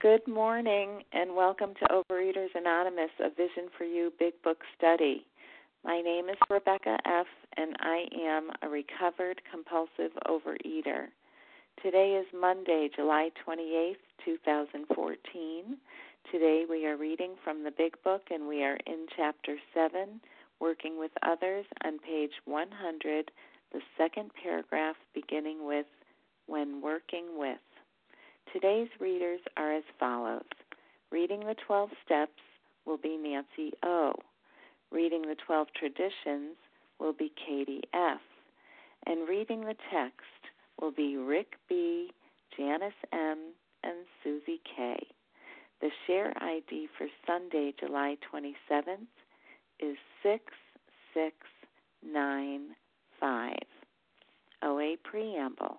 Good morning and welcome to Overeaters Anonymous, a Vision for You Big Book study. My name is Rebecca F., and I am a recovered compulsive overeater. Today is Monday, July 28th, 2014. Today we are reading from the Big Book and we are in Chapter 7, Working with Others, on page 100, the second paragraph beginning with When Working With. Today's readers are as follows Reading the 12 Steps will be Nancy O. Reading the 12 Traditions will be Katie F. And reading the text will be Rick B., Janice M., and Susie K. The share ID for Sunday, July 27th is 6695. OA Preamble.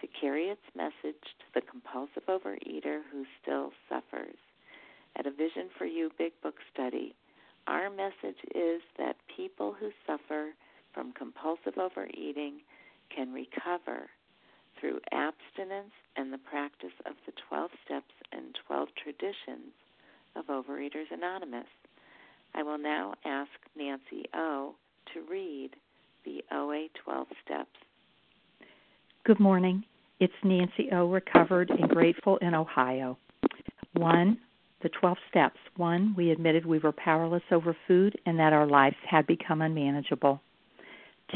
to carry its message to the compulsive overeater who still suffers. At a Vision for You Big Book study, our message is that people who suffer from compulsive overeating can recover through abstinence and the practice of the 12 steps and 12 traditions of Overeaters Anonymous. I will now ask Nancy O. to read the OA 12 steps. Good morning. It's Nancy O. Recovered and grateful in Ohio. One, the 12 steps. One, we admitted we were powerless over food and that our lives had become unmanageable.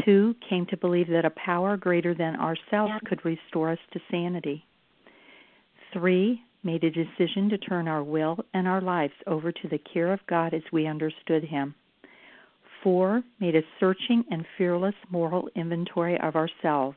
Two, came to believe that a power greater than ourselves could restore us to sanity. Three, made a decision to turn our will and our lives over to the care of God as we understood Him. Four, made a searching and fearless moral inventory of ourselves.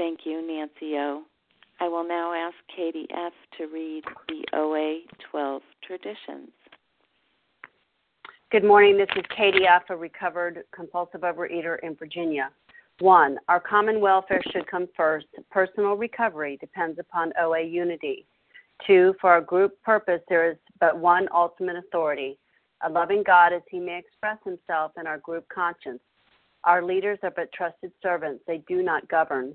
Thank you, Nancy O. I will now ask Katie F. to read the OA 12 traditions. Good morning. This is Katie F., a recovered compulsive overeater in Virginia. One, our common welfare should come first. Personal recovery depends upon OA unity. Two, for our group purpose, there is but one ultimate authority a loving God as he may express himself in our group conscience. Our leaders are but trusted servants, they do not govern.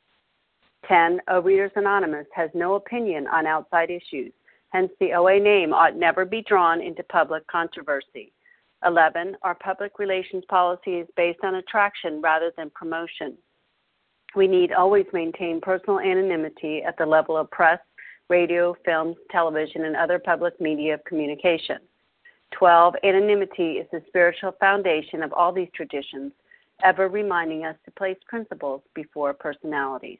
10. Overeaters Anonymous has no opinion on outside issues, hence, the OA name ought never be drawn into public controversy. 11. Our public relations policy is based on attraction rather than promotion. We need always maintain personal anonymity at the level of press, radio, films, television, and other public media of communication. 12. Anonymity is the spiritual foundation of all these traditions, ever reminding us to place principles before personalities.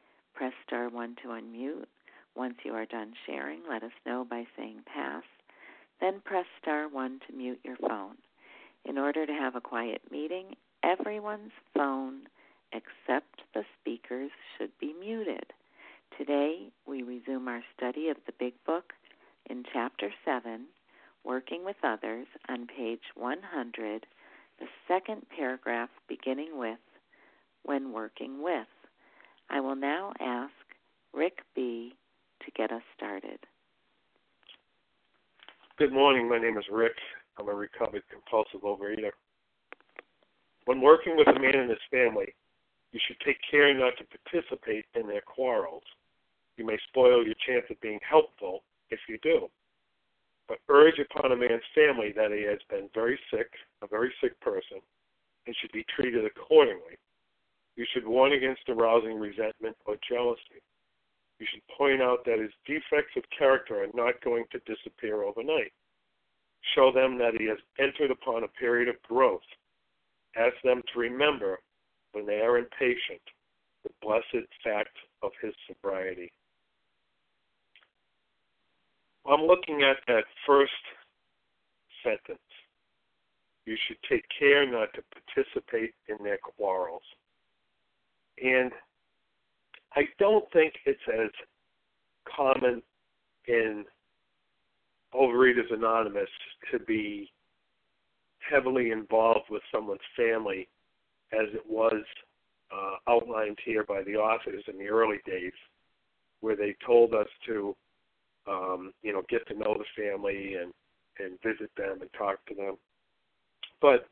press star 1 to unmute. Once you are done sharing, let us know by saying pass. Then press star 1 to mute your phone. In order to have a quiet meeting, everyone's phone except the speakers should be muted. Today, we resume our study of the Big Book in Chapter 7, Working with Others, on page 100, the second paragraph beginning with When Working With. I will now ask Rick B. to get us started. Good morning. My name is Rick. I'm a recovered compulsive overeater. When working with a man and his family, you should take care not to participate in their quarrels. You may spoil your chance of being helpful if you do. But urge upon a man's family that he has been very sick, a very sick person, and should be treated accordingly. You should warn against arousing resentment or jealousy. You should point out that his defects of character are not going to disappear overnight. Show them that he has entered upon a period of growth. Ask them to remember when they are impatient the blessed fact of his sobriety. I'm looking at that first sentence. You should take care not to participate in their quarrels. And I don't think it's as common in Overeaters Anonymous to be heavily involved with someone's family as it was uh, outlined here by the authors in the early days, where they told us to, um, you know, get to know the family and and visit them and talk to them. But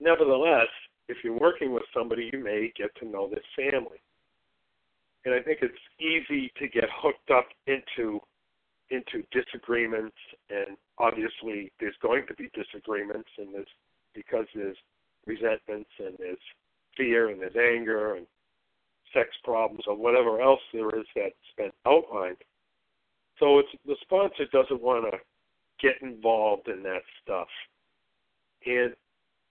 nevertheless, if you're working with somebody, you may get to know this family. And I think it's easy to get hooked up into into disagreements and obviously there's going to be disagreements and there's because there's resentments and there's fear and there's anger and sex problems or whatever else there is that's been outlined. So it's the sponsor doesn't want to get involved in that stuff. And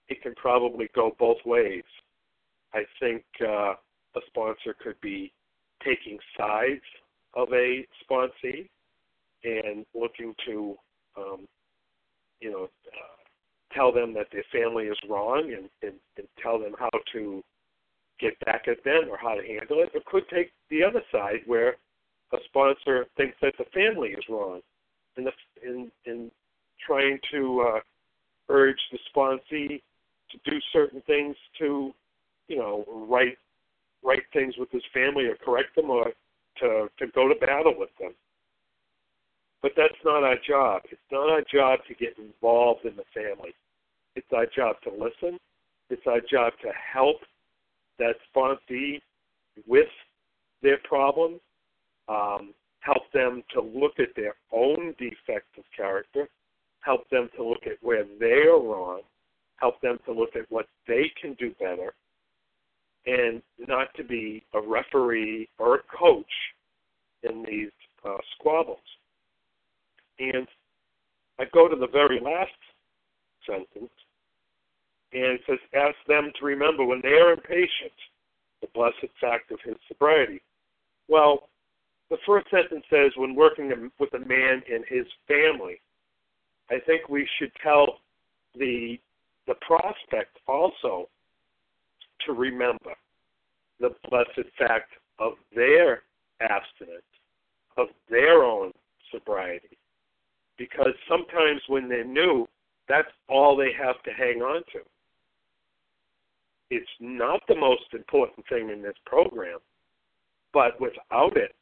it can probably go both ways. I think uh, a sponsor could be taking sides of a sponsee and looking to, um, you know, uh, tell them that their family is wrong and, and, and tell them how to get back at them or how to handle it. It could take the other side where a sponsor thinks that the family is wrong and the, in, in trying to uh, urge the sponsee to do certain things to, you know, right right things with his family or correct them or to to go to battle with them. But that's not our job. It's not our job to get involved in the family. It's our job to listen It's our job to help that sponsee with their problems, um, help them to look at their own defects of character, help them to look at where they are wrong, help them to look at what they can do better, and not to be a referee or a coach in these uh, squabbles. And I go to the very last sentence, and it says, Ask them to remember when they are impatient the blessed fact of his sobriety. Well, the first sentence says, When working with a man and his family, I think we should tell the the prospect also to remember the blessed fact of their abstinence, of their own sobriety. Because sometimes when they're new, that's all they have to hang on to. It's not the most important thing in this program, but without it,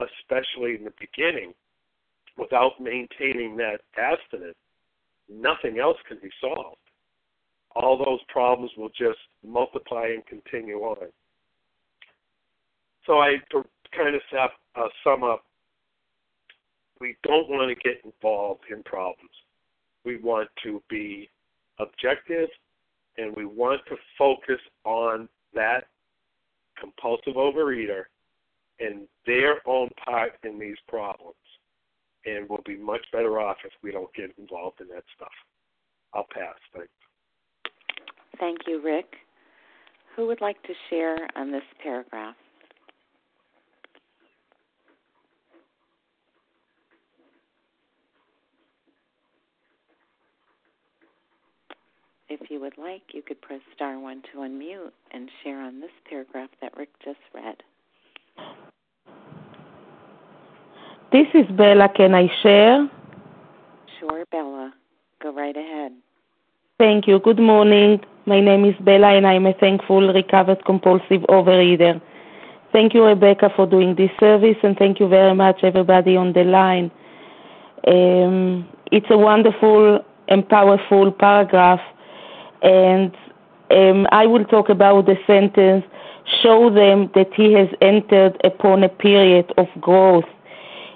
especially in the beginning, without maintaining that abstinence, nothing else can be solved. All those problems will just multiply and continue on. So I to kind of uh, sum up, we don't want to get involved in problems. We want to be objective, and we want to focus on that compulsive overeater and their own part in these problems. And we'll be much better off if we don't get involved in that stuff. I'll pass. Thanks. Thank you, Rick. Who would like to share on this paragraph? If you would like, you could press star one to unmute and share on this paragraph that Rick just read. This is Bella. Can I share? Sure, Bella. Go right ahead. Thank you. Good morning. My name is Bella, and I'm a thankful recovered compulsive overeater. Thank you, Rebecca, for doing this service, and thank you very much, everybody on the line. Um, it's a wonderful and powerful paragraph and um, I will talk about the sentence show them that he has entered upon a period of growth.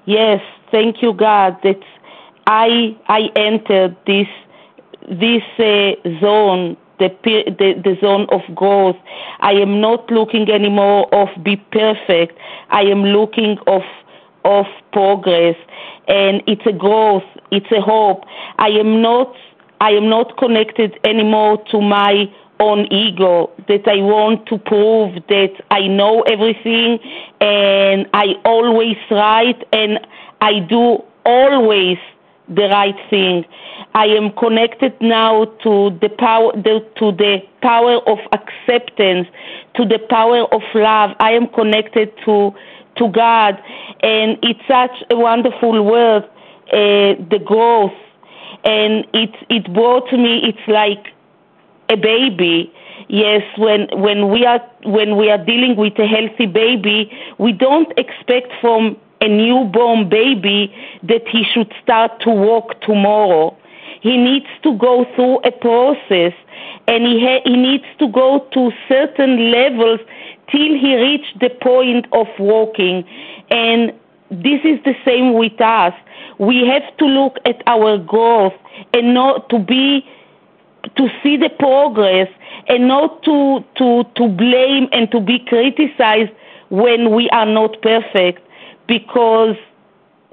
Yes, thank you, God, that I I entered this this uh, zone, the, the the zone of growth. I am not looking anymore of be perfect. I am looking of of progress, and it's a growth. It's a hope. I am not I am not connected anymore to my own ego that I want to prove that I know everything and I always right and I do always the right thing. I am connected now to the power the, to the power of acceptance, to the power of love. I am connected to to God, and it's such a wonderful word, uh, the growth and it it brought me it's like a baby yes when when we are when we are dealing with a healthy baby we don't expect from a newborn baby that he should start to walk tomorrow. He needs to go through a process and he ha- he needs to go to certain levels till he reach the point of walking. And this is the same with us. We have to look at our growth and not to be to see the progress and not to to to blame and to be criticized when we are not perfect because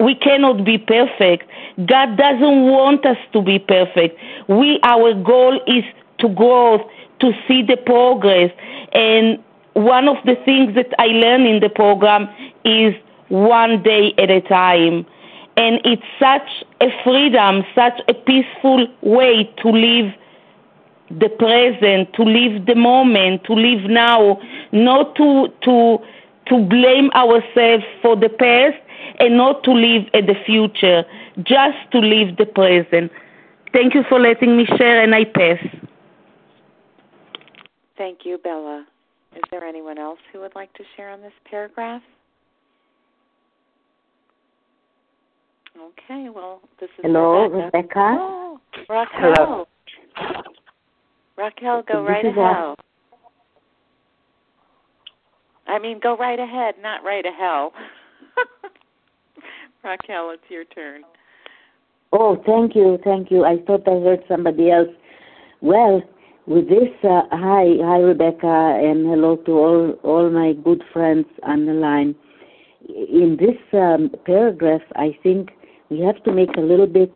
we cannot be perfect. God doesn't want us to be perfect. We our goal is to grow to see the progress. And one of the things that i learned in the program is one day at a time. And it's such a freedom, such a peaceful way to live the present, to live the moment, to live now, not to to to blame ourselves for the past and not to live at the future, just to live the present. Thank you for letting me share, and I pass. Thank you, Bella. Is there anyone else who would like to share on this paragraph? Okay, well, this is Hello, Rebecca. Rebecca. Oh, Raquel. Hello. Raquel, go right ahead. I mean, go right ahead, not right to hell. Raquel, it's your turn. Oh, thank you, thank you. I thought I heard somebody else. Well, with this, uh, hi, hi, Rebecca, and hello to all all my good friends on the line. In this um, paragraph, I think we have to make a little bit.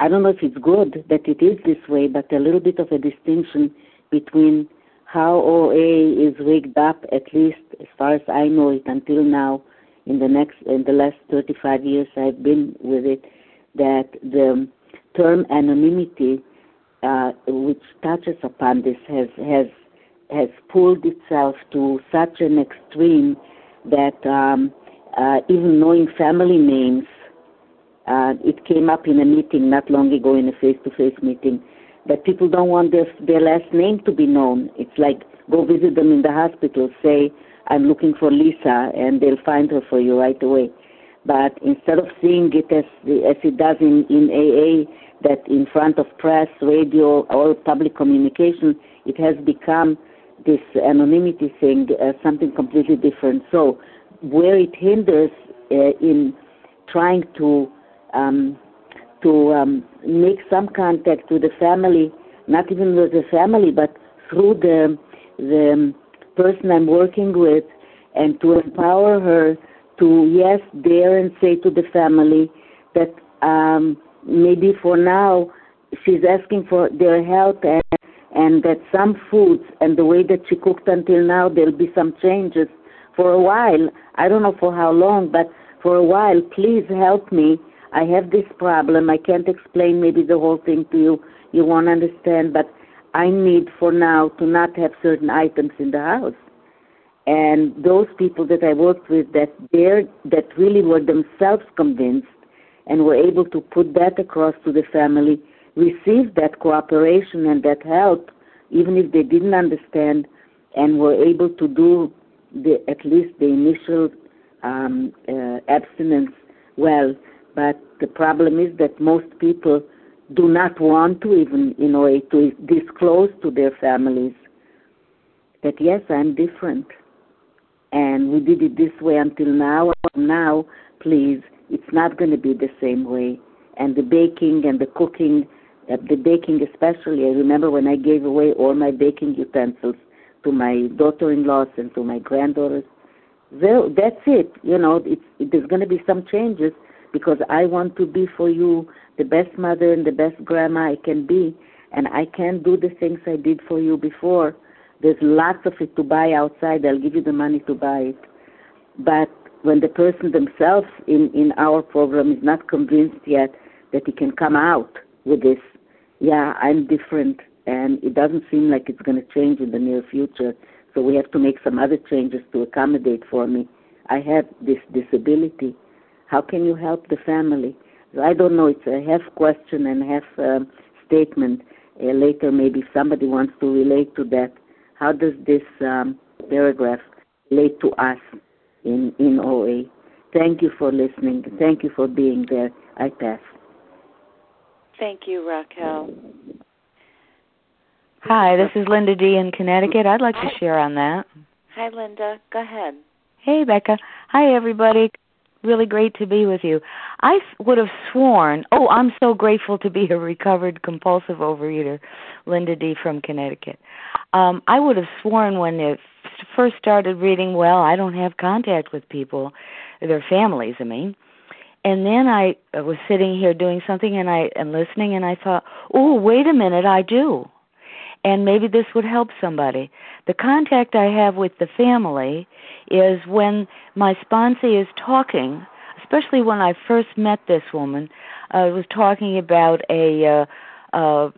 I don't know if it's good that it is this way, but a little bit of a distinction between how OA is rigged up, at least as far as I know it until now, in the next in the last 35 years I've been with it, that the term anonymity, uh, which touches upon this, has has has pulled itself to such an extreme that um, uh, even knowing family names, uh, it came up in a meeting not long ago in a face-to-face meeting that people don't want their their last name to be known. It's like go visit them in the hospital, say I'm looking for Lisa, and they'll find her for you right away. But instead of seeing it as as it does in in AA, that in front of press, radio, or public communication, it has become this anonymity thing, uh, something completely different. So where it hinders uh, in trying to um, to um, make some contact with the family, not even with the family, but through the the person I'm working with, and to empower her to yes dare and say to the family that um, maybe for now she's asking for their help and and that some foods and the way that she cooked until now there'll be some changes for a while. I don't know for how long, but for a while, please help me I have this problem. I can't explain maybe the whole thing to you. You won't understand, but I need for now to not have certain items in the house. And those people that I worked with that dare that really were themselves convinced and were able to put that across to the family, received that cooperation and that help, even if they didn't understand, and were able to do the, at least the initial um, uh, abstinence well but the problem is that most people do not want to even, in a way, to disclose to their families that yes, I'm different. And we did it this way until now. Now, please, it's not going to be the same way. And the baking and the cooking, uh, the baking especially, I remember when I gave away all my baking utensils to my daughter-in-laws and to my granddaughters. Well, that's it. You know, it's, it, there's going to be some changes, because I want to be for you the best mother and the best grandma I can be, and I can't do the things I did for you before. There's lots of it to buy outside. I'll give you the money to buy it. But when the person themselves in, in our program is not convinced yet that he can come out with this, yeah, I'm different, and it doesn't seem like it's going to change in the near future. So we have to make some other changes to accommodate for me. I have this disability how can you help the family? I don't know. It's a half question and half um, statement. Uh, later, maybe if somebody wants to relate to that. How does this um, paragraph relate to us in, in OA? Thank you for listening. Thank you for being there. I pass. Thank you, Raquel. Hi, this is Linda D. in Connecticut. I'd like to share on that. Hi, Linda. Go ahead. Hey, Becca. Hi, everybody really great to be with you. I would have sworn, oh, I'm so grateful to be a recovered compulsive overeater, Linda D. from Connecticut. Um, I would have sworn when it first started reading, well, I don't have contact with people, their families, I mean. And then I was sitting here doing something and I and listening and I thought, "Oh, wait a minute, I do." And maybe this would help somebody. The contact I have with the family is when my sponsee is talking, especially when I first met this woman, I was talking about a, uh, uh,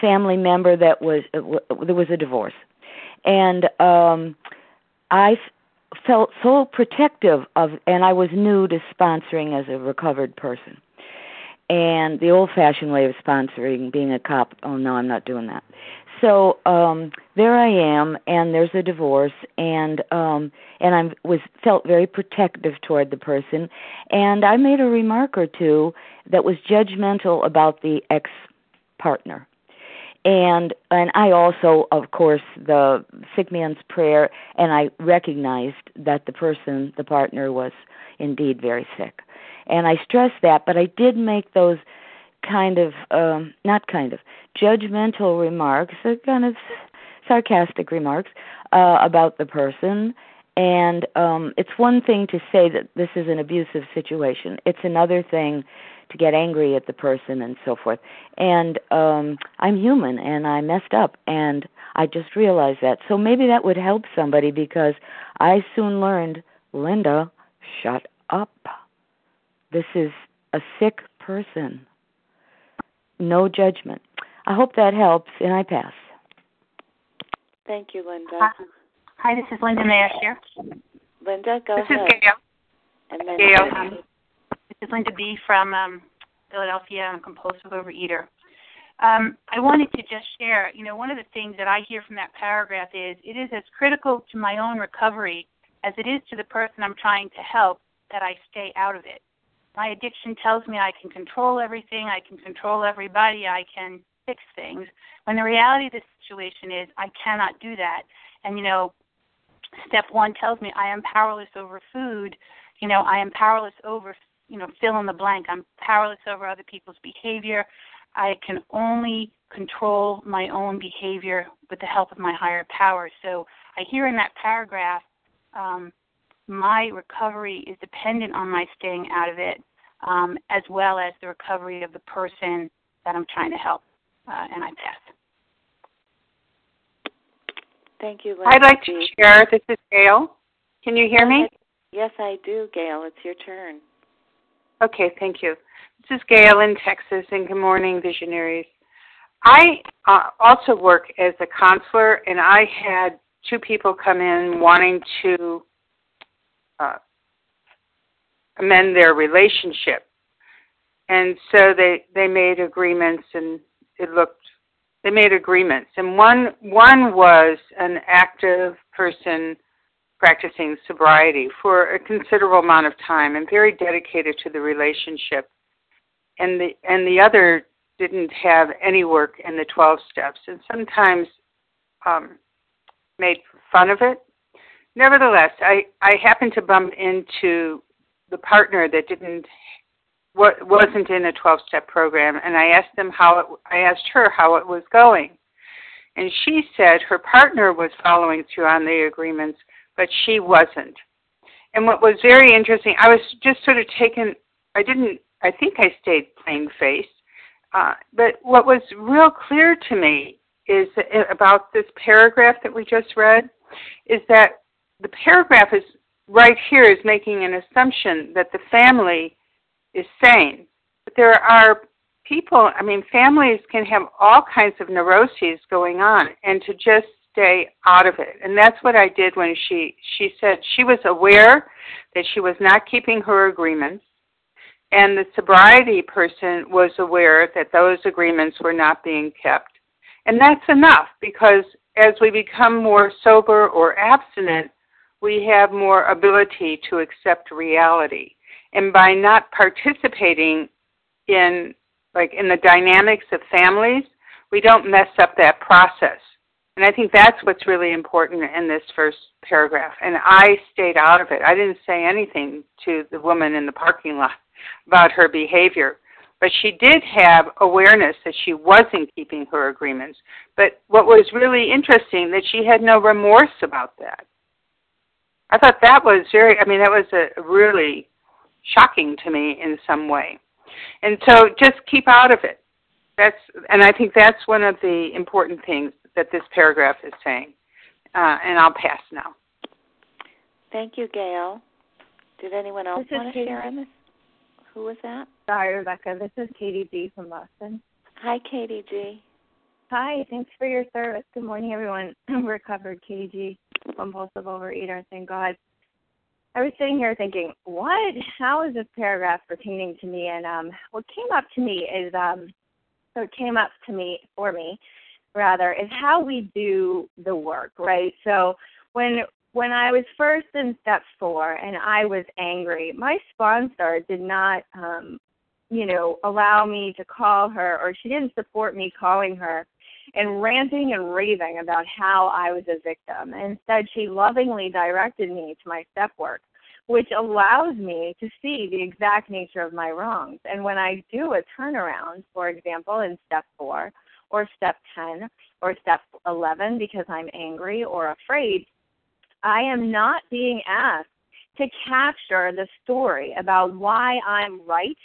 family member that was uh, w- there was a divorce, and um, I f- felt so protective of, and I was new to sponsoring as a recovered person, and the old-fashioned way of sponsoring, being a cop. Oh no, I'm not doing that so um there I am and there's a divorce and um and I was felt very protective toward the person and I made a remark or two that was judgmental about the ex partner and and I also of course the sick man's prayer and I recognized that the person the partner was indeed very sick. And I stressed that but I did make those kind of um not kind of judgmental remarks uh, kind of sarcastic remarks uh about the person and um it's one thing to say that this is an abusive situation it's another thing to get angry at the person and so forth. And um I'm human and I messed up and I just realized that. So maybe that would help somebody because I soon learned, Linda, shut up. This is a sick person. No judgment. I hope that helps and I pass. Thank you, Linda. Uh, hi, this is Linda. May I share? Linda, go this ahead. This is Gail. And then Gail. Um, this is Linda B. from um, Philadelphia. I'm a compulsive overeater. Um, I wanted to just share, you know, one of the things that I hear from that paragraph is it is as critical to my own recovery as it is to the person I'm trying to help that I stay out of it. My addiction tells me I can control everything, I can control everybody, I can fix things. When the reality of the situation is I cannot do that. And, you know, step one tells me I am powerless over food. You know, I am powerless over you know, fill in the blank. I'm powerless over other people's behavior. I can only control my own behavior with the help of my higher power. So I hear in that paragraph, um, my recovery is dependent on my staying out of it, um, as well as the recovery of the person that I'm trying to help. Uh, and I pass. Thank you, Linda. I'd like to share. This is Gail. Can you hear me? Yes, I do, Gail. It's your turn. Okay, thank you. This is Gail in Texas, and good morning, visionaries. I uh, also work as a counselor, and I had two people come in wanting to uh, amend their relationship, and so they they made agreements, and it looked they made agreements, and one one was an active person practicing sobriety for a considerable amount of time and very dedicated to the relationship. And the and the other didn't have any work in the 12 steps and sometimes um, made fun of it. Nevertheless, I, I happened to bump into the partner that didn't wasn't in a 12 step program and I asked them how it I asked her how it was going. And she said her partner was following through on the agreements but she wasn't. And what was very interesting, I was just sort of taken, I didn't, I think I stayed plain faced, uh, but what was real clear to me is about this paragraph that we just read is that the paragraph is right here is making an assumption that the family is sane. But there are people, I mean, families can have all kinds of neuroses going on, and to just stay out of it. And that's what I did when she she said she was aware that she was not keeping her agreements and the sobriety person was aware that those agreements were not being kept. And that's enough because as we become more sober or abstinent, we have more ability to accept reality. And by not participating in like in the dynamics of families, we don't mess up that process. And I think that's what's really important in this first paragraph. And I stayed out of it. I didn't say anything to the woman in the parking lot about her behavior. But she did have awareness that she wasn't keeping her agreements. But what was really interesting that she had no remorse about that. I thought that was very I mean that was a really shocking to me in some way. And so just keep out of it. That's and I think that's one of the important things that this paragraph is saying. Uh, and I'll pass now. Thank you, Gail. Did anyone else want to share on this? Who was that? Sorry, Rebecca. This is Katie G from Boston. Hi, Katie G. Hi, thanks for your service. Good morning, everyone. Recovered KG, compulsive overeater. Thank God. I was sitting here thinking, what? How is this paragraph pertaining to me? And um, what came up to me is, um, it came up to me for me rather is how we do the work, right? So when when I was first in step four and I was angry, my sponsor did not um, you know, allow me to call her or she didn't support me calling her and ranting and raving about how I was a victim. Instead, she lovingly directed me to my step work, which allows me to see the exact nature of my wrongs. And when I do a turnaround, for example, in step four or step 10 or step 11 because I'm angry or afraid, I am not being asked to capture the story about why I'm right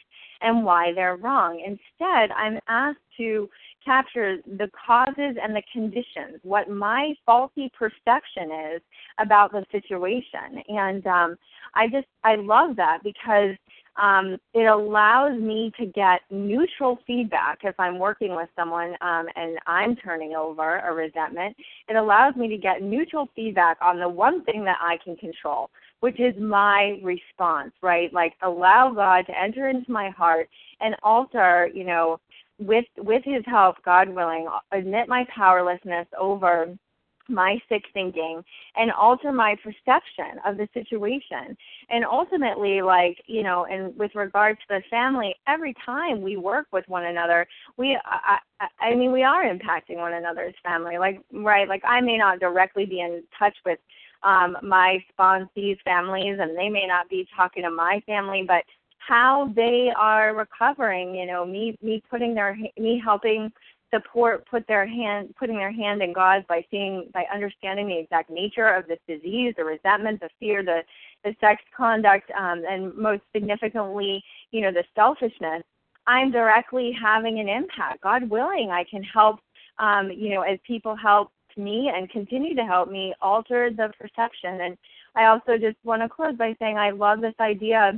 and why they're wrong. Instead, I'm asked to capture the causes and the conditions, what my faulty perception is about the situation. And um, I just, I love that because um, it allows me to get neutral feedback if I'm working with someone um, and I'm turning over a resentment. It allows me to get neutral feedback on the one thing that I can control, which is my response, right? Like allow God to enter into my heart and alter, you know, with with His help, God willing, admit my powerlessness over my sick thinking and alter my perception of the situation. And ultimately like you know and with regard to the family every time we work with one another we i i, I mean we are impacting one another's family. Like right like i may not directly be in touch with um my sponsees families and they may not be talking to my family but how they are recovering you know me me putting their me helping support put their hand putting their hand in God's by seeing by understanding the exact nature of this disease, the resentment, the fear, the the sex conduct, um, and most significantly, you know, the selfishness. I'm directly having an impact. God willing, I can help. Um, you know, as people help me and continue to help me alter the perception. And I also just want to close by saying I love this idea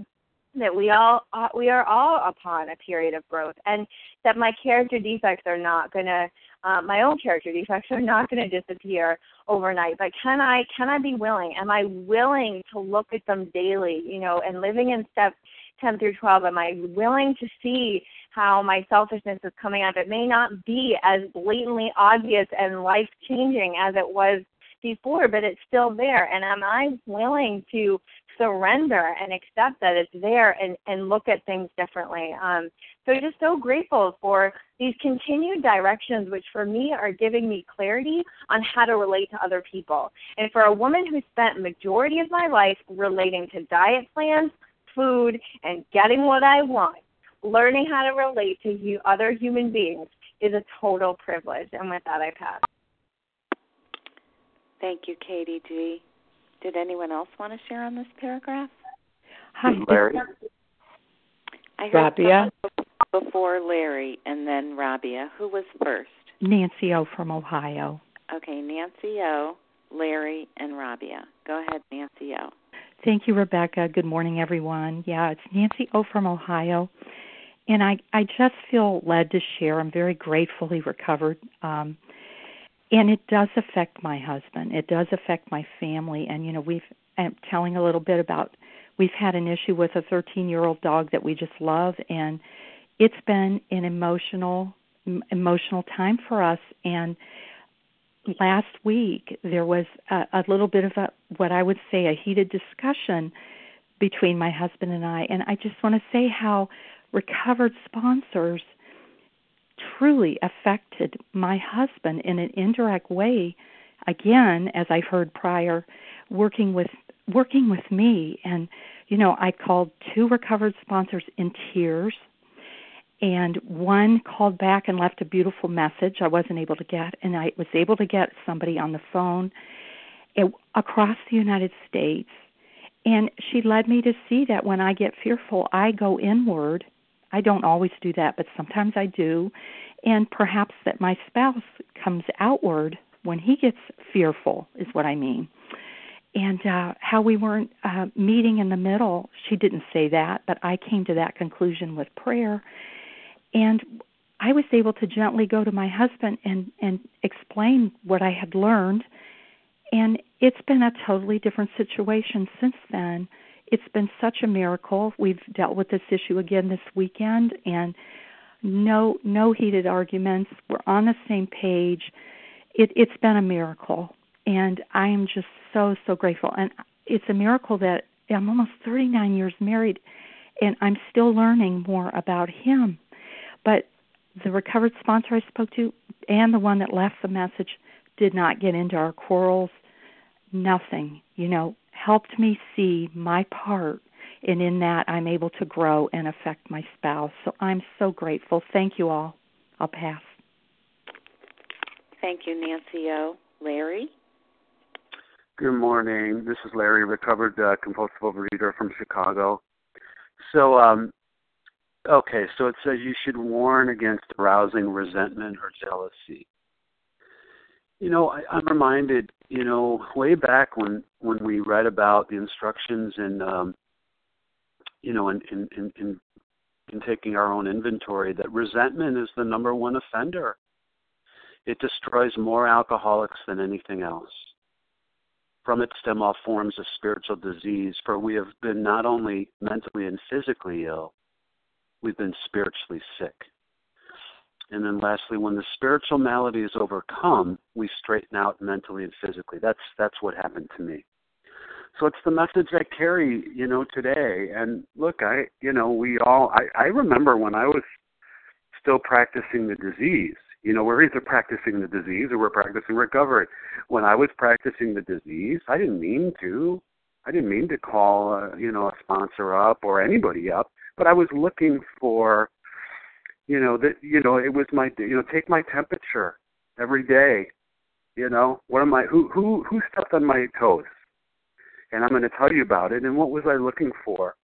that we all uh, we are all upon a period of growth and that my character defects are not going to uh, my own character defects are not going to disappear overnight. But can i can i be willing? Am i willing to look at them daily you know and living in step 10 through 12 am i willing to see how my selfishness is coming up? It may not be as blatantly obvious and life changing as it was before, but it's still there. And am I willing to surrender and accept that it's there and, and look at things differently. Um, so just so grateful for these continued directions, which for me are giving me clarity on how to relate to other people. And for a woman who spent majority of my life relating to diet plans, food, and getting what I want, learning how to relate to other human beings is a total privilege. And with that, I pass. Thank you, Katie G. Did anyone else want to share on this paragraph? Hi, Larry. I heard Rabia. before Larry and then Rabia. Who was first? Nancy O from Ohio. Okay, Nancy O, Larry, and Rabia. Go ahead, Nancy O. Thank you, Rebecca. Good morning, everyone. Yeah, it's Nancy O from Ohio. And I, I just feel led to share. I'm very gratefully recovered. Um, and it does affect my husband. It does affect my family. And you know we've I'm telling a little bit about we've had an issue with a 13 year old dog that we just love. And it's been an emotional emotional time for us. And last week there was a, a little bit of a what I would say a heated discussion between my husband and I. And I just want to say how recovered sponsors truly affected my husband in an indirect way. Again as i've heard prior working with working with me. And you know i called two recovered sponsors in tears. And one called back and left a beautiful message i wasn't able to get. And i was able to get somebody on the phone across the united states. And she led me to see that when i get fearful i go inward I don't always do that, but sometimes I do. And perhaps that my spouse comes outward when he gets fearful, is what I mean. And uh, how we weren't uh, meeting in the middle, she didn't say that, but I came to that conclusion with prayer. And I was able to gently go to my husband and, and explain what I had learned. And it's been a totally different situation since then it's been such a miracle. We've dealt with this issue again this weekend and no no heated arguments. We're on the same page. It it's been a miracle and I am just so so grateful and it's a miracle that I'm almost 39 years married and I'm still learning more about him. But the recovered sponsor I spoke to and the one that left the message did not get into our quarrels. Nothing, you know, helped me see my part and in that I'm able to grow and affect my spouse. So I'm so grateful. Thank you all. I'll pass. Thank you, Nancy O. Larry? Good morning. This is Larry, recovered uh, compulsive overeater from Chicago. So, um, okay, so it says you should warn against arousing resentment or jealousy. You know, I, I'm reminded, you know, way back when when we read about the instructions in, um, you know, in in in, in in taking our own inventory, that resentment is the number one offender. It destroys more alcoholics than anything else. From it stem all forms of spiritual disease, for we have been not only mentally and physically ill, we've been spiritually sick. And then lastly, when the spiritual malady is overcome, we straighten out mentally and physically. That's that's what happened to me. So it's the message I carry, you know, today. And look, I you know, we all I, I remember when I was still practicing the disease. You know, we're either practicing the disease or we're practicing recovery. When I was practicing the disease, I didn't mean to. I didn't mean to call, uh, you know, a sponsor up or anybody up, but I was looking for, you know, that you know, it was my, you know, take my temperature every day. You know, what am I? Who who who stepped on my toes? And I'm going to tell you about it. And what was I looking for?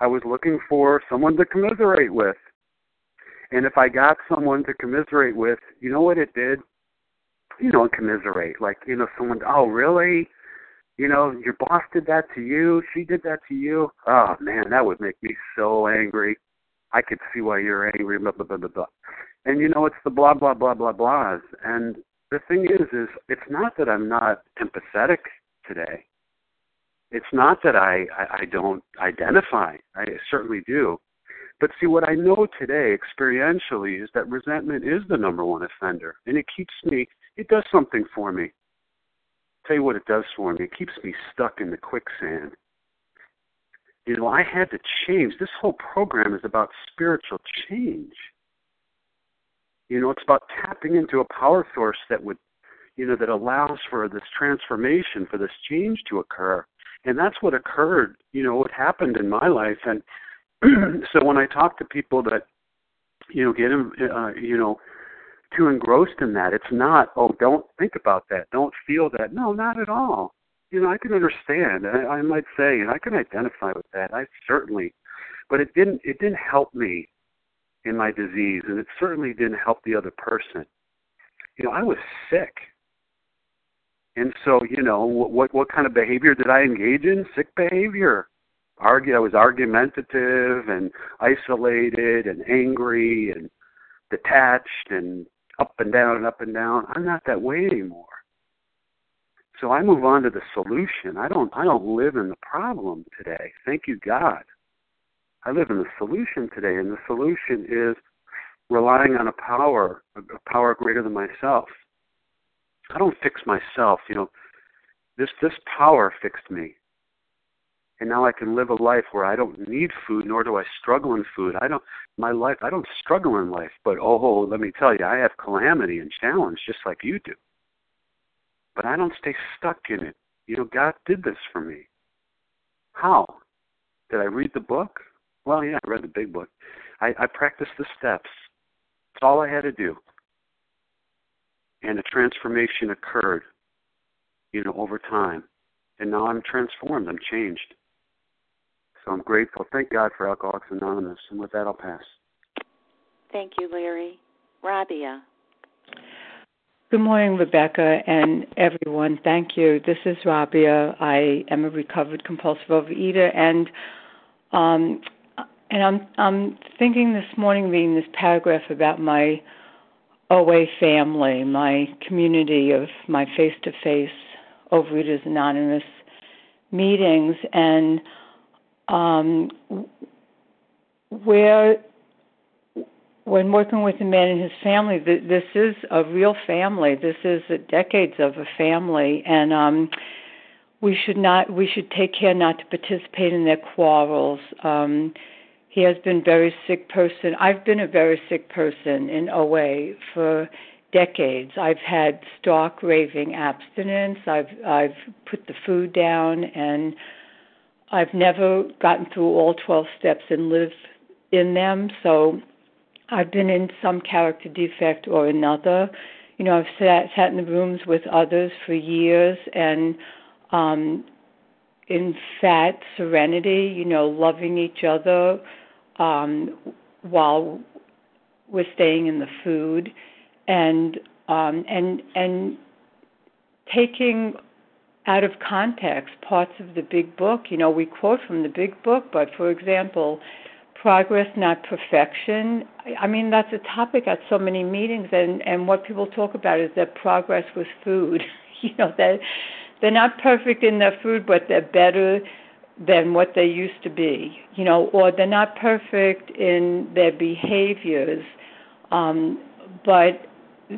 I was looking for someone to commiserate with. And if I got someone to commiserate with, you know what it did? You know, commiserate. Like, you know, someone, oh, really? You know, your boss did that to you. She did that to you. Oh, man, that would make me so angry. I could see why you're angry, blah, blah, blah, blah, blah. And, you know, it's the blah, blah, blah, blah, blahs. And the thing is, is it's not that I'm not empathetic today. It's not that I, I, I don't identify. I certainly do. But see, what I know today experientially is that resentment is the number one offender, and it keeps me, it does something for me. Tell you what it does for me. It keeps me stuck in the quicksand. You know, I had to change. This whole program is about spiritual change. You know, it's about tapping into a power source that would, you know, that allows for this transformation, for this change to occur. And that's what occurred, you know, what happened in my life. And so when I talk to people that you know get uh, you know too engrossed in that, it's not oh don't think about that, don't feel that. No, not at all. You know I can understand. I, I might say, and I can identify with that. I certainly, but it didn't it didn't help me in my disease, and it certainly didn't help the other person. You know I was sick. And so, you know, what, what what kind of behavior did I engage in? Sick behavior argue I was argumentative and isolated and angry and detached and up and down and up and down. I'm not that way anymore. So I move on to the solution. I don't I don't live in the problem today. Thank you God. I live in the solution today and the solution is relying on a power, a power greater than myself. I don't fix myself, you know. This this power fixed me and now I can live a life where I don't need food, nor do I struggle in food. I don't my life. I don't struggle in life, but oh, let me tell you, I have calamity and challenge just like you do. But I don't stay stuck in it. You know, God did this for me. How? Did I read the book? Well, yeah, I read the big book. I, I practiced the steps. That's all I had to do. And a transformation occurred, you know, over time. And now I'm transformed. I'm changed. So I'm grateful. Thank God for Alcoholics Anonymous. And with that, I'll pass. Thank you, Larry. Rabia. Good morning, Rebecca and everyone. Thank you. This is Rabia. I am a recovered compulsive overeater, and um, and I'm I'm thinking this morning, reading this paragraph about my OA family, my community of my face-to-face Overeaters Anonymous meetings, and um, where when working with a man and his family, this is a real family. This is decades of a family, and um, we should not we should take care not to participate in their quarrels. Um, he has been a very sick person. I've been a very sick person in OA for decades. I've had stark raving abstinence. I've I've put the food down and I've never gotten through all 12 steps and lived in them. So I've been in some character defect or another. You know, I've sat sat in the rooms with others for years and um in fat serenity, you know, loving each other um while we're staying in the food and um and and taking out of context parts of the big book. You know, we quote from the big book, but for example, progress not perfection. I mean that's a topic at so many meetings and and what people talk about is that progress with food. You know that they're not perfect in their food but they're better than what they used to be you know or they're not perfect in their behaviors um but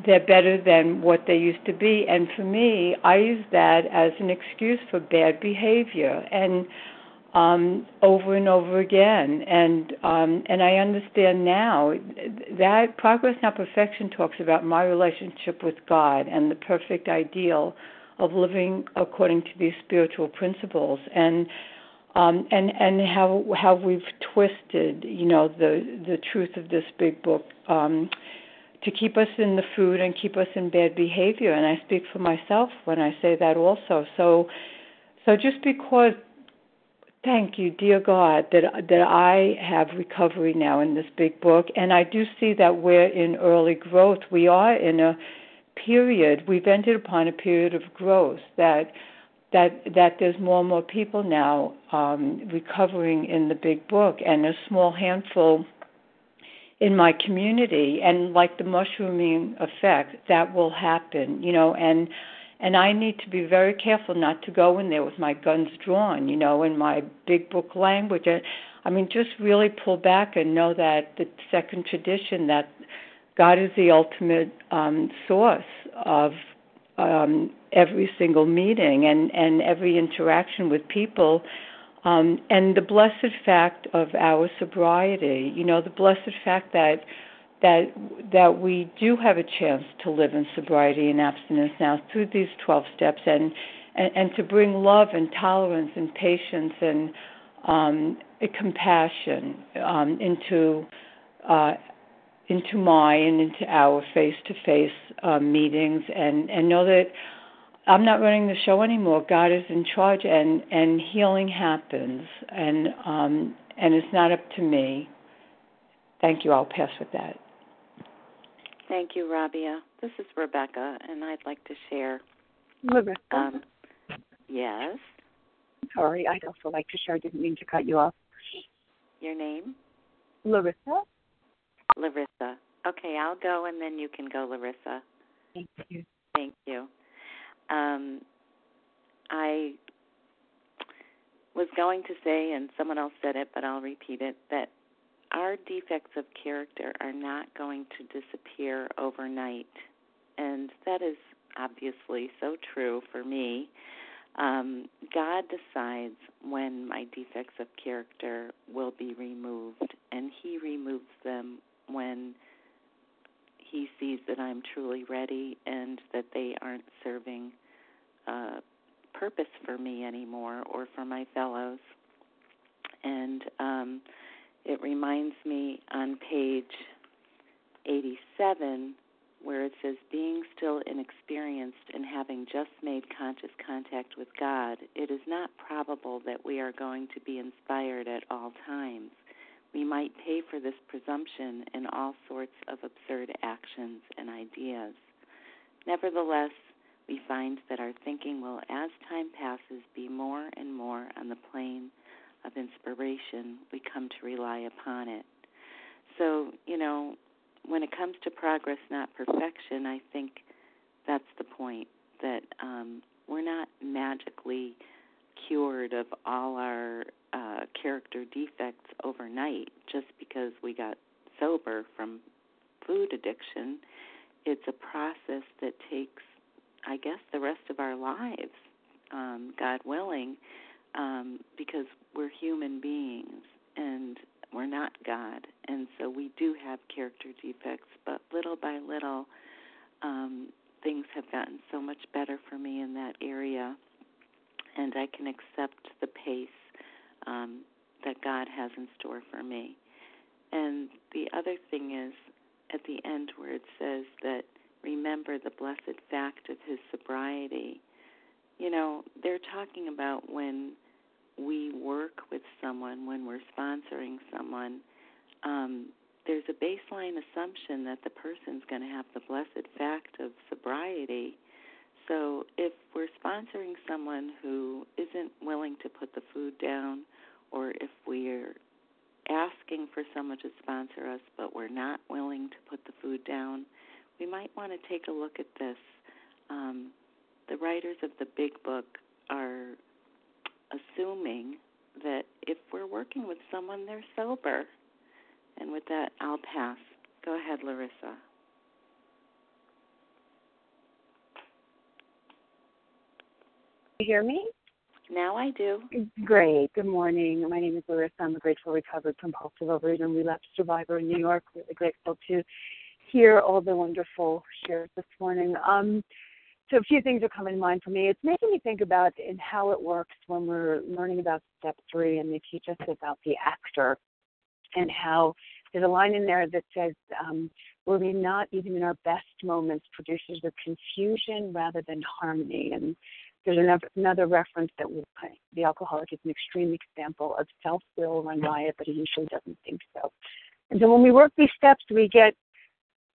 they're better than what they used to be. And for me i use that as an excuse for bad behavior. And um, over and over again. And um, and I understand now that progress, not perfection, talks about my relationship with God and the perfect ideal of living according to these spiritual principles. And um, and and how how we've twisted, you know, the the truth of this big book. Um, to keep us in the food and keep us in bad behavior and I speak for myself when I say that also so so just because Thank you, dear God, that that I have recovery now in this big book, and I do see that we're in early growth. We are in a period. We've entered upon a period of growth that that that there's more and more people now um, recovering in the big book, and a small handful in my community. And like the mushrooming effect, that will happen, you know, and and I need to be very careful not to go in there with my guns drawn, you know, in my big book language. I mean, just really pull back and know that the second tradition that God is the ultimate um, source of um, every single meeting and and every interaction with people. Um, and the blessed fact of our sobriety, you know, the blessed fact that that that we do have a chance to live in sobriety and abstinence now through these 12 steps and and, and to bring love and tolerance and patience and um, compassion um, into uh, into my and into our face-to-face uh, meetings and and know that I'm not running the show anymore. God is in charge and and healing happens and um, and it's not up to me. Thank you. I'll pass with that. Thank you, Rabia. This is Rebecca, and I'd like to share. Rebecca. Um, yes. Sorry, I'd also like to share. I didn't mean to cut you off. Your name? Larissa. Larissa. Okay, I'll go, and then you can go, Larissa. Thank you. Thank you. Um, I was going to say, and someone else said it, but I'll repeat it, that our defects of character are not going to disappear overnight. And that is obviously so true for me. Um, God decides when my defects of character will be removed, and He removes them when He sees that I'm truly ready and that they aren't serving uh, purpose for me anymore or for my fellows. And um, it reminds me on page 87 where it says, Being still inexperienced and having just made conscious contact with God, it is not probable that we are going to be inspired at all times. We might pay for this presumption in all sorts of absurd actions and ideas. Nevertheless, we find that our thinking will, as time passes, be more and more on the plane of inspiration, we come to rely upon it. So, you know, when it comes to progress, not perfection, I think that's the point that um, we're not magically cured of all our uh, character defects overnight just because we got sober from food addiction. It's a process that takes, I guess, the rest of our lives, um, God willing, um, because we're human beings and we're not God, and so we do have character defects. But little by little, um, things have gotten so much better for me in that area, and I can accept the pace um, that God has in store for me. And the other thing is at the end where it says that remember the blessed fact of his sobriety. You know, they're talking about when we work with someone, when we're sponsoring someone, um, there's a baseline assumption that the person's going to have the blessed fact of sobriety. So if we're sponsoring someone who isn't willing to put the food down, or if we're asking for someone to sponsor us but we're not willing to put the food down, we might want to take a look at this. Um, the writers of the big book are assuming that if we're working with someone, they're sober. And with that, I'll pass. Go ahead, Larissa. You hear me? Now I do. Great. Good morning. My name is Larissa. I'm a grateful recovered compulsive overeater and relapse survivor in New York. Really grateful to hear all the wonderful shares this morning. Um, so a few things are coming to mind for me. It's making me think about how it works when we're learning about step three and they teach us about the actor and how there's a line in there that says, um, were we not even in our best moments producers of confusion rather than harmony? And there's another, another reference that we, the alcoholic is an extreme example of self will run riot, but he usually doesn't think so. And so when we work these steps, we get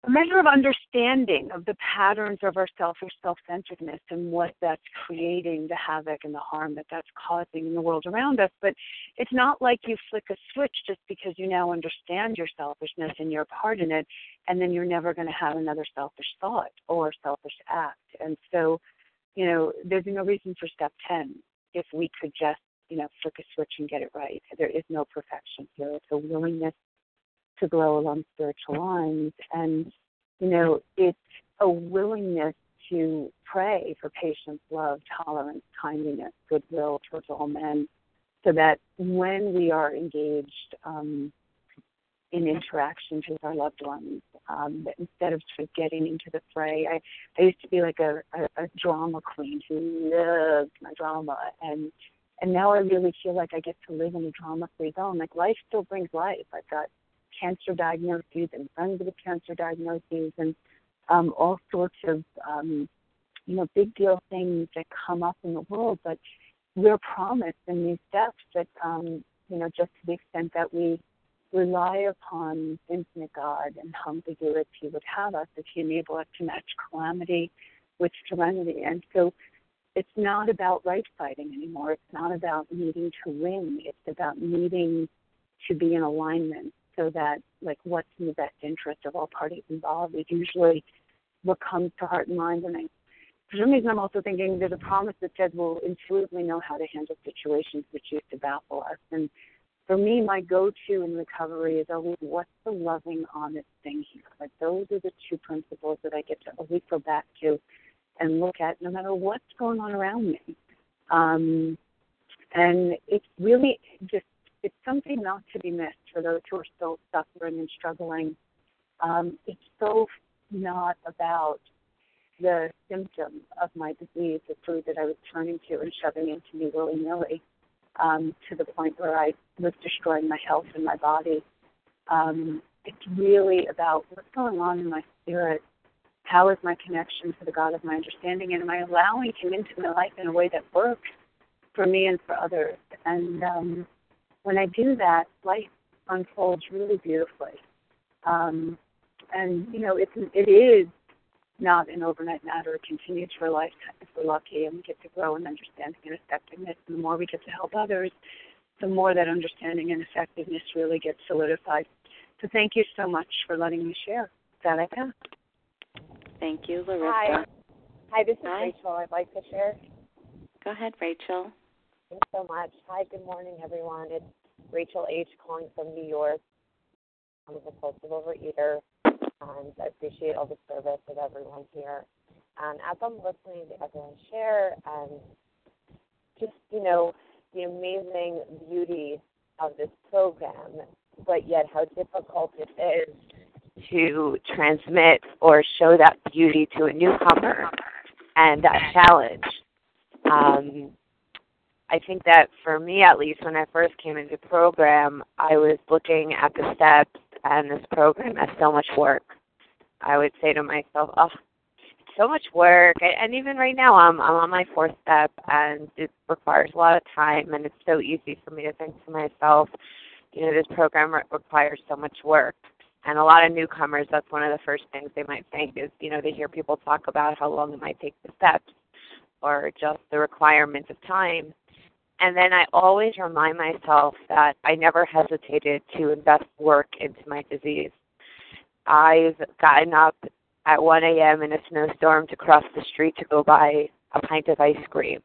a measure of understanding of the patterns of our selfish self-centeredness and what that's creating the havoc and the harm that that's causing in the world around us. But it's not like you flick a switch just because you now understand your selfishness and your part in it and then you're never going to have another selfish thought or selfish act. And so you know there's no reason for step 10 if we could just you know flick a switch and get it right. There is no perfection here. It's a willingness to grow along spiritual lines. And, you know, it's a willingness to pray for patience, love, tolerance, kindness, goodwill towards all men, so that when we are engaged um, in interactions with our loved ones, um, instead of sort of getting into the fray, I, I used to be like a, a, a drama queen who loved my drama, and and now I really feel like I get to live in a drama-free zone. Like life still brings life. I've got cancer diagnoses and friends with cancer diagnoses and um, all sorts of um, you know big deal things that come up in the world. But we're promised in these steps that um, you know just to the extent that we rely upon infinite God and humbly do He would have us, if He enable us to match calamity with serenity. And so it's not about right fighting anymore. It's not about needing to win. It's about needing to be in alignment so that like what's in the best interest of all parties involved is usually what comes to heart and mind. And I, for some reason, I'm also thinking there's a promise that says we'll intuitively know how to handle situations which used to baffle us. And for me, my go-to in recovery is always what's the loving, honest thing here. Like those are the two principles that I get to always go back to and look at, no matter what's going on around me. Um, and it's really just it's something not to be missed for those who are still suffering and struggling. Um, it's so not about the symptom of my disease, the food that I was turning to and shoving into me willy nilly, um, to the point where I was destroying my health and my body. Um, it's really about what's going on in my spirit. How is my connection to the God of my understanding? And am I allowing Him into my life in a way that works for me and for others? And um, when I do that, life unfolds really beautifully. Um, and you know, it's it is not an overnight matter. It continues for a lifetime if we're lucky, and we get to grow in understanding and effectiveness. And the more we get to help others, the more that understanding and effectiveness really gets solidified. So thank you so much for letting me share. That I pass. Thank you, Larissa. Hi. Hi, this is Hi. Rachel. I'd like to share. Go ahead, Rachel. Thanks so much. Hi, good morning, everyone. It's Rachel H. calling from New York. I'm a compulsive overeater, and I appreciate all the service of everyone here. And as I'm listening to everyone share, and just you know, the amazing beauty of this program, but yet how difficult it is to transmit or show that beauty to a newcomer and that challenge. Um, I think that for me, at least, when I first came into program, I was looking at the steps and this program as so much work. I would say to myself, "Oh, so much work," and even right now, I'm I'm on my fourth step, and it requires a lot of time, and it's so easy for me to think to myself, you know, this program re- requires so much work. And a lot of newcomers, that's one of the first things they might think is, you know, they hear people talk about how long it might take the steps or just the requirements of time. And then I always remind myself that I never hesitated to invest work into my disease. I've gotten up at 1 a.m. in a snowstorm to cross the street to go buy a pint of ice cream.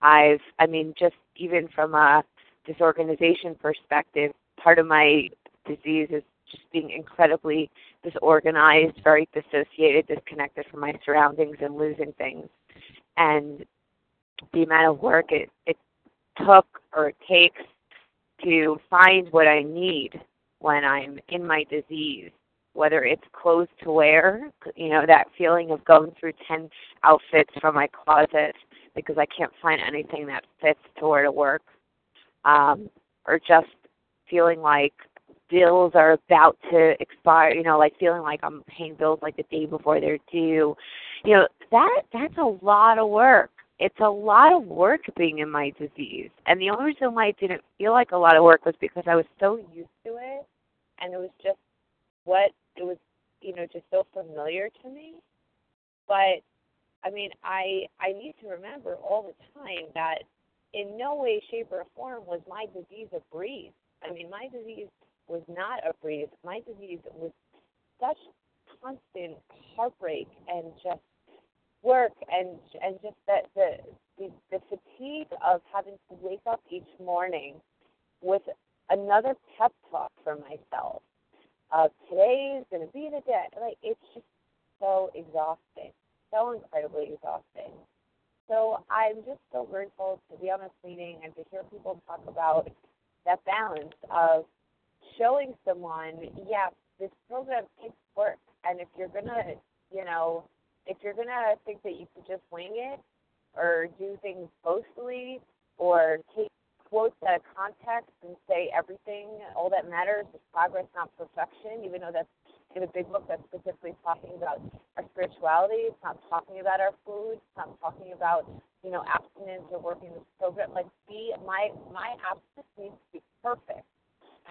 I've, I mean, just even from a disorganization perspective, part of my disease is just being incredibly disorganized, very dissociated, disconnected from my surroundings, and losing things. And the amount of work it, it took or it takes to find what I need when I'm in my disease, whether it's clothes to wear, you know, that feeling of going through 10 outfits from my closet because I can't find anything that fits to wear to work, um, or just feeling like bills are about to expire, you know, like feeling like I'm paying bills like the day before they're due. You know, that that's a lot of work it's a lot of work being in my disease. And the only reason why it didn't feel like a lot of work was because I was so used to it and it was just what it was, you know, just so familiar to me. But I mean, I I need to remember all the time that in no way, shape, or form was my disease a breeze. I mean, my disease was not a breeze. My disease was such constant heartbreak and just work and and just that the, the the fatigue of having to wake up each morning with another pep talk for myself of today is going to be the day. Like it's just so exhausting, so incredibly exhausting. So I'm just so grateful to be on this meeting and to hear people talk about that balance of showing someone, yeah, this program takes work, and if you're gonna, you know, if you're gonna think that you could just wing it or do things boastfully or take quotes out of context and say everything, all that matters is progress, not perfection, even though that's in a big book that's specifically talking about our spirituality. It's not talking about our food. It's not talking about, you know, abstinence or working this program. Like be my my abstinence needs to be perfect.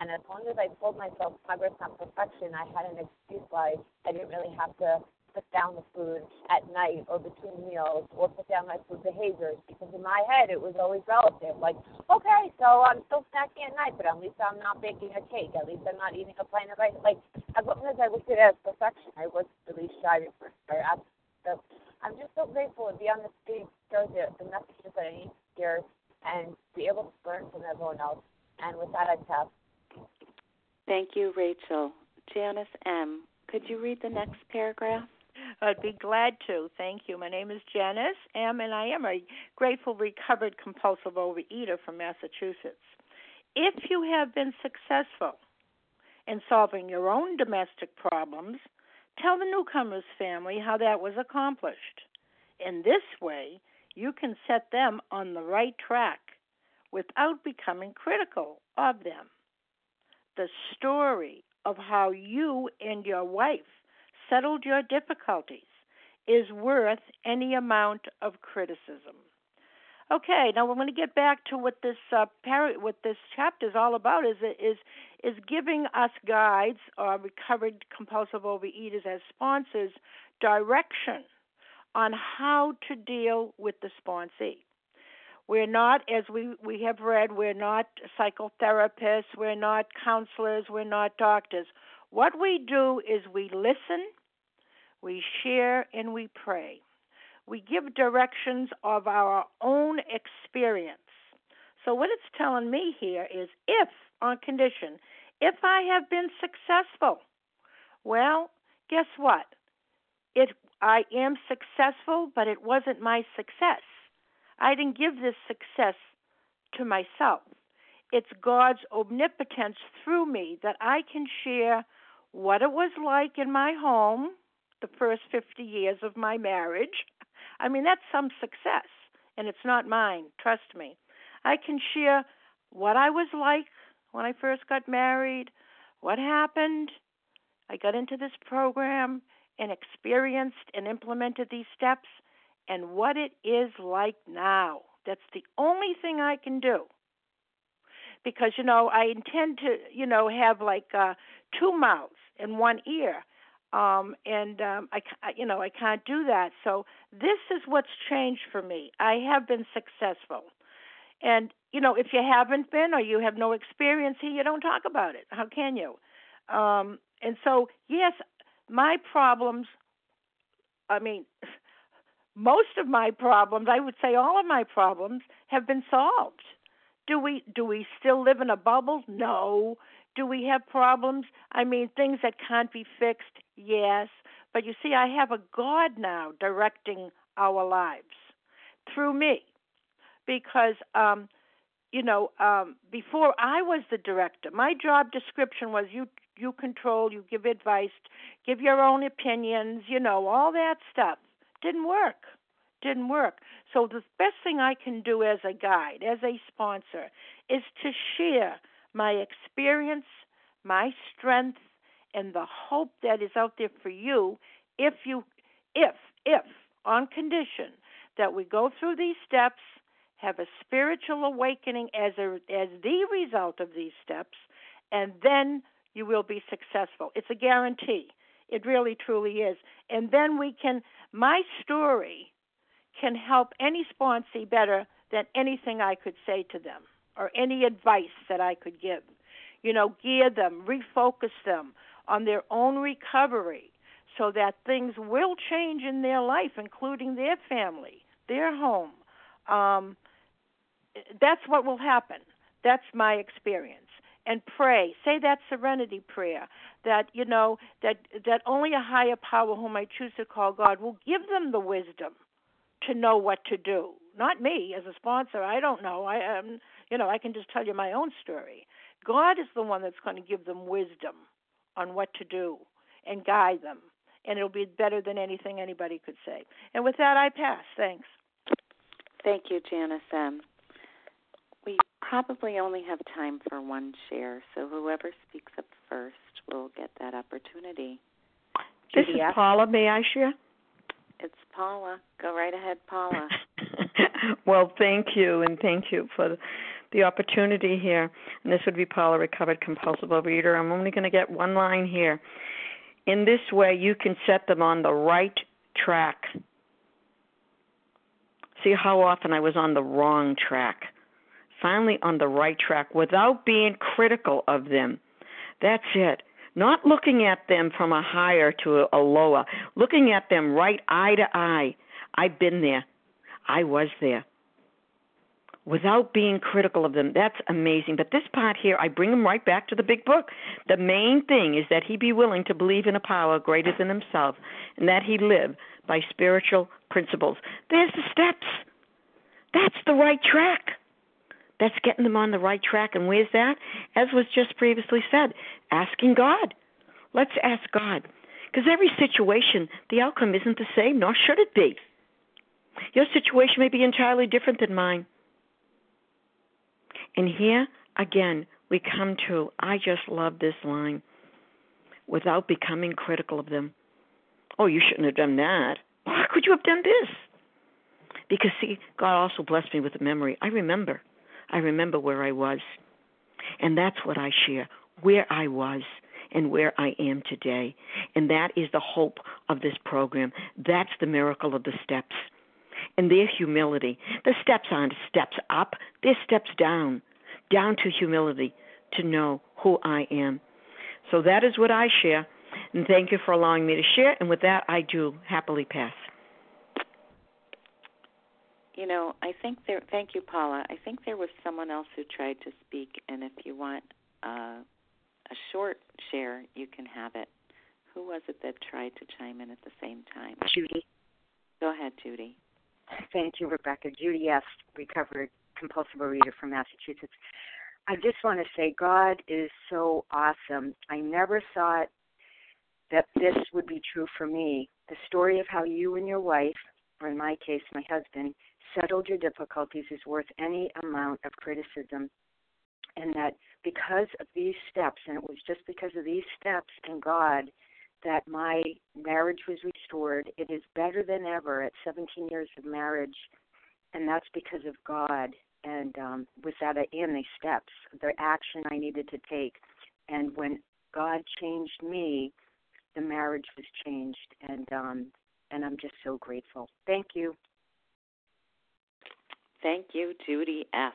And as long as I told myself progress, not perfection, I had an excuse why I didn't really have to put down the food at night or between meals or put down my food behaviors because in my head it was always relative. Like, okay, so I'm still snacking at night, but at least I'm not baking a cake. At least I'm not eating a pint of ice. Like, as long as I looked at it as perfection, I was really striving for it. So I'm just so grateful to be on this stage, share the, the messages that I need to hear, and be able to learn from everyone else. And with that, I pass. Thank you, Rachel. Janice M., could you read the next paragraph? I'd be glad to. Thank you. My name is Janice M., and I am a grateful recovered compulsive overeater from Massachusetts. If you have been successful in solving your own domestic problems, tell the newcomer's family how that was accomplished. In this way, you can set them on the right track without becoming critical of them. The story of how you and your wife settled your difficulties is worth any amount of criticism. Okay, now we're going to get back to what this uh, par- what this chapter is all about. Is is is giving us guides or recovered compulsive overeaters as sponsors direction on how to deal with the sponsee. We're not, as we, we have read, we're not psychotherapists, we're not counselors, we're not doctors. What we do is we listen we share and we pray. We give directions of our own experience. So, what it's telling me here is if, on condition, if I have been successful, well, guess what? It, I am successful, but it wasn't my success. I didn't give this success to myself. it's God's omnipotence through me that I can share what it was like in my home the first 50 years of my marriage. I mean, that's some success, and it's not mine, trust me. I can share what I was like when I first got married, what happened. I got into this program and experienced and implemented these steps, and what it is like now. That's the only thing I can do. Because, you know, I intend to, you know, have like uh, two mouths and one ear. Um, and um, I, you know, I can't do that. So this is what's changed for me. I have been successful, and you know, if you haven't been or you have no experience here, you don't talk about it. How can you? Um, and so, yes, my problems. I mean, most of my problems, I would say all of my problems have been solved. Do we do we still live in a bubble? No. Do we have problems? I mean, things that can't be fixed? Yes. But you see, I have a God now directing our lives through me. Because um you know, um before I was the director, my job description was you you control, you give advice, give your own opinions, you know, all that stuff. Didn't work. Didn't work. So the best thing I can do as a guide, as a sponsor, is to share my experience, my strength, and the hope that is out there for you if you if if on condition that we go through these steps have a spiritual awakening as a as the result of these steps and then you will be successful. It's a guarantee. It really truly is. And then we can, my story can help any sponsee better than anything I could say to them or any advice that I could give. You know, gear them, refocus them on their own recovery so that things will change in their life, including their family, their home. Um, that's what will happen. That's my experience and pray. Say that serenity prayer that you know that that only a higher power whom I choose to call God will give them the wisdom to know what to do. Not me as a sponsor. I don't know. I am um, you know, I can just tell you my own story. God is the one that's going to give them wisdom on what to do and guide them. And it'll be better than anything anybody could say. And with that, I pass. Thanks. Thank you, Janice M. We probably only have time for one share, so whoever speaks up first will get that opportunity. This is Paula. May I share? It's Paula. Go right ahead, Paula. well, thank you, and thank you for the opportunity here. And this would be Paula, recovered compulsive overeater. I'm only going to get one line here. In this way, you can set them on the right track. See how often I was on the wrong track finally on the right track without being critical of them. That's it. Not looking at them from a higher to a lower, looking at them right eye to eye. I've been there. I was there. Without being critical of them. That's amazing. But this part here, I bring him right back to the big book. The main thing is that he be willing to believe in a power greater than himself and that he live by spiritual principles. There's the steps. That's the right track. That's getting them on the right track. And where's that? As was just previously said, asking God. Let's ask God. Because every situation, the outcome isn't the same, nor should it be. Your situation may be entirely different than mine. And here, again, we come to I just love this line without becoming critical of them. Oh, you shouldn't have done that. Why could you have done this? Because, see, God also blessed me with a memory. I remember. I remember where I was. And that's what I share where I was and where I am today. And that is the hope of this program. That's the miracle of the steps. And their humility. The steps aren't steps up, they're steps down, down to humility to know who I am. So that is what I share. And thank you for allowing me to share. And with that, I do happily pass you know, I think there. Thank you, Paula. I think there was someone else who tried to speak, and if you want uh, a short share, you can have it. Who was it that tried to chime in at the same time? Judy. Go ahead, Judy. Thank you, Rebecca. Judy S., recovered compulsive reader from Massachusetts. I just want to say God is so awesome. I never thought that this would be true for me. The story of how you and your wife, or in my case, my husband, settled your difficulties is worth any amount of criticism. And that because of these steps, and it was just because of these steps and God that my marriage was restored. It is better than ever at 17 years of marriage, and that's because of God and um, with that and the steps, the action I needed to take. And when God changed me, the marriage was changed, and um, and I'm just so grateful. Thank you. Thank you, Judy F.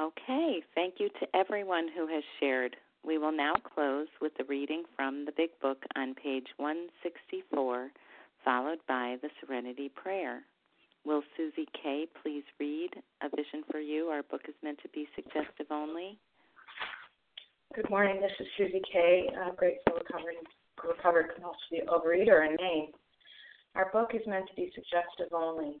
Okay, thank you to everyone who has shared. We will now close with the reading from the Big Book on page 164, followed by the Serenity Prayer. Will Susie K. please read A Vision for You? Our book is meant to be suggestive only. Good morning. This is Susie K., uh, grateful recovered, recovered compulsive overeater in Maine. Our book is meant to be suggestive only.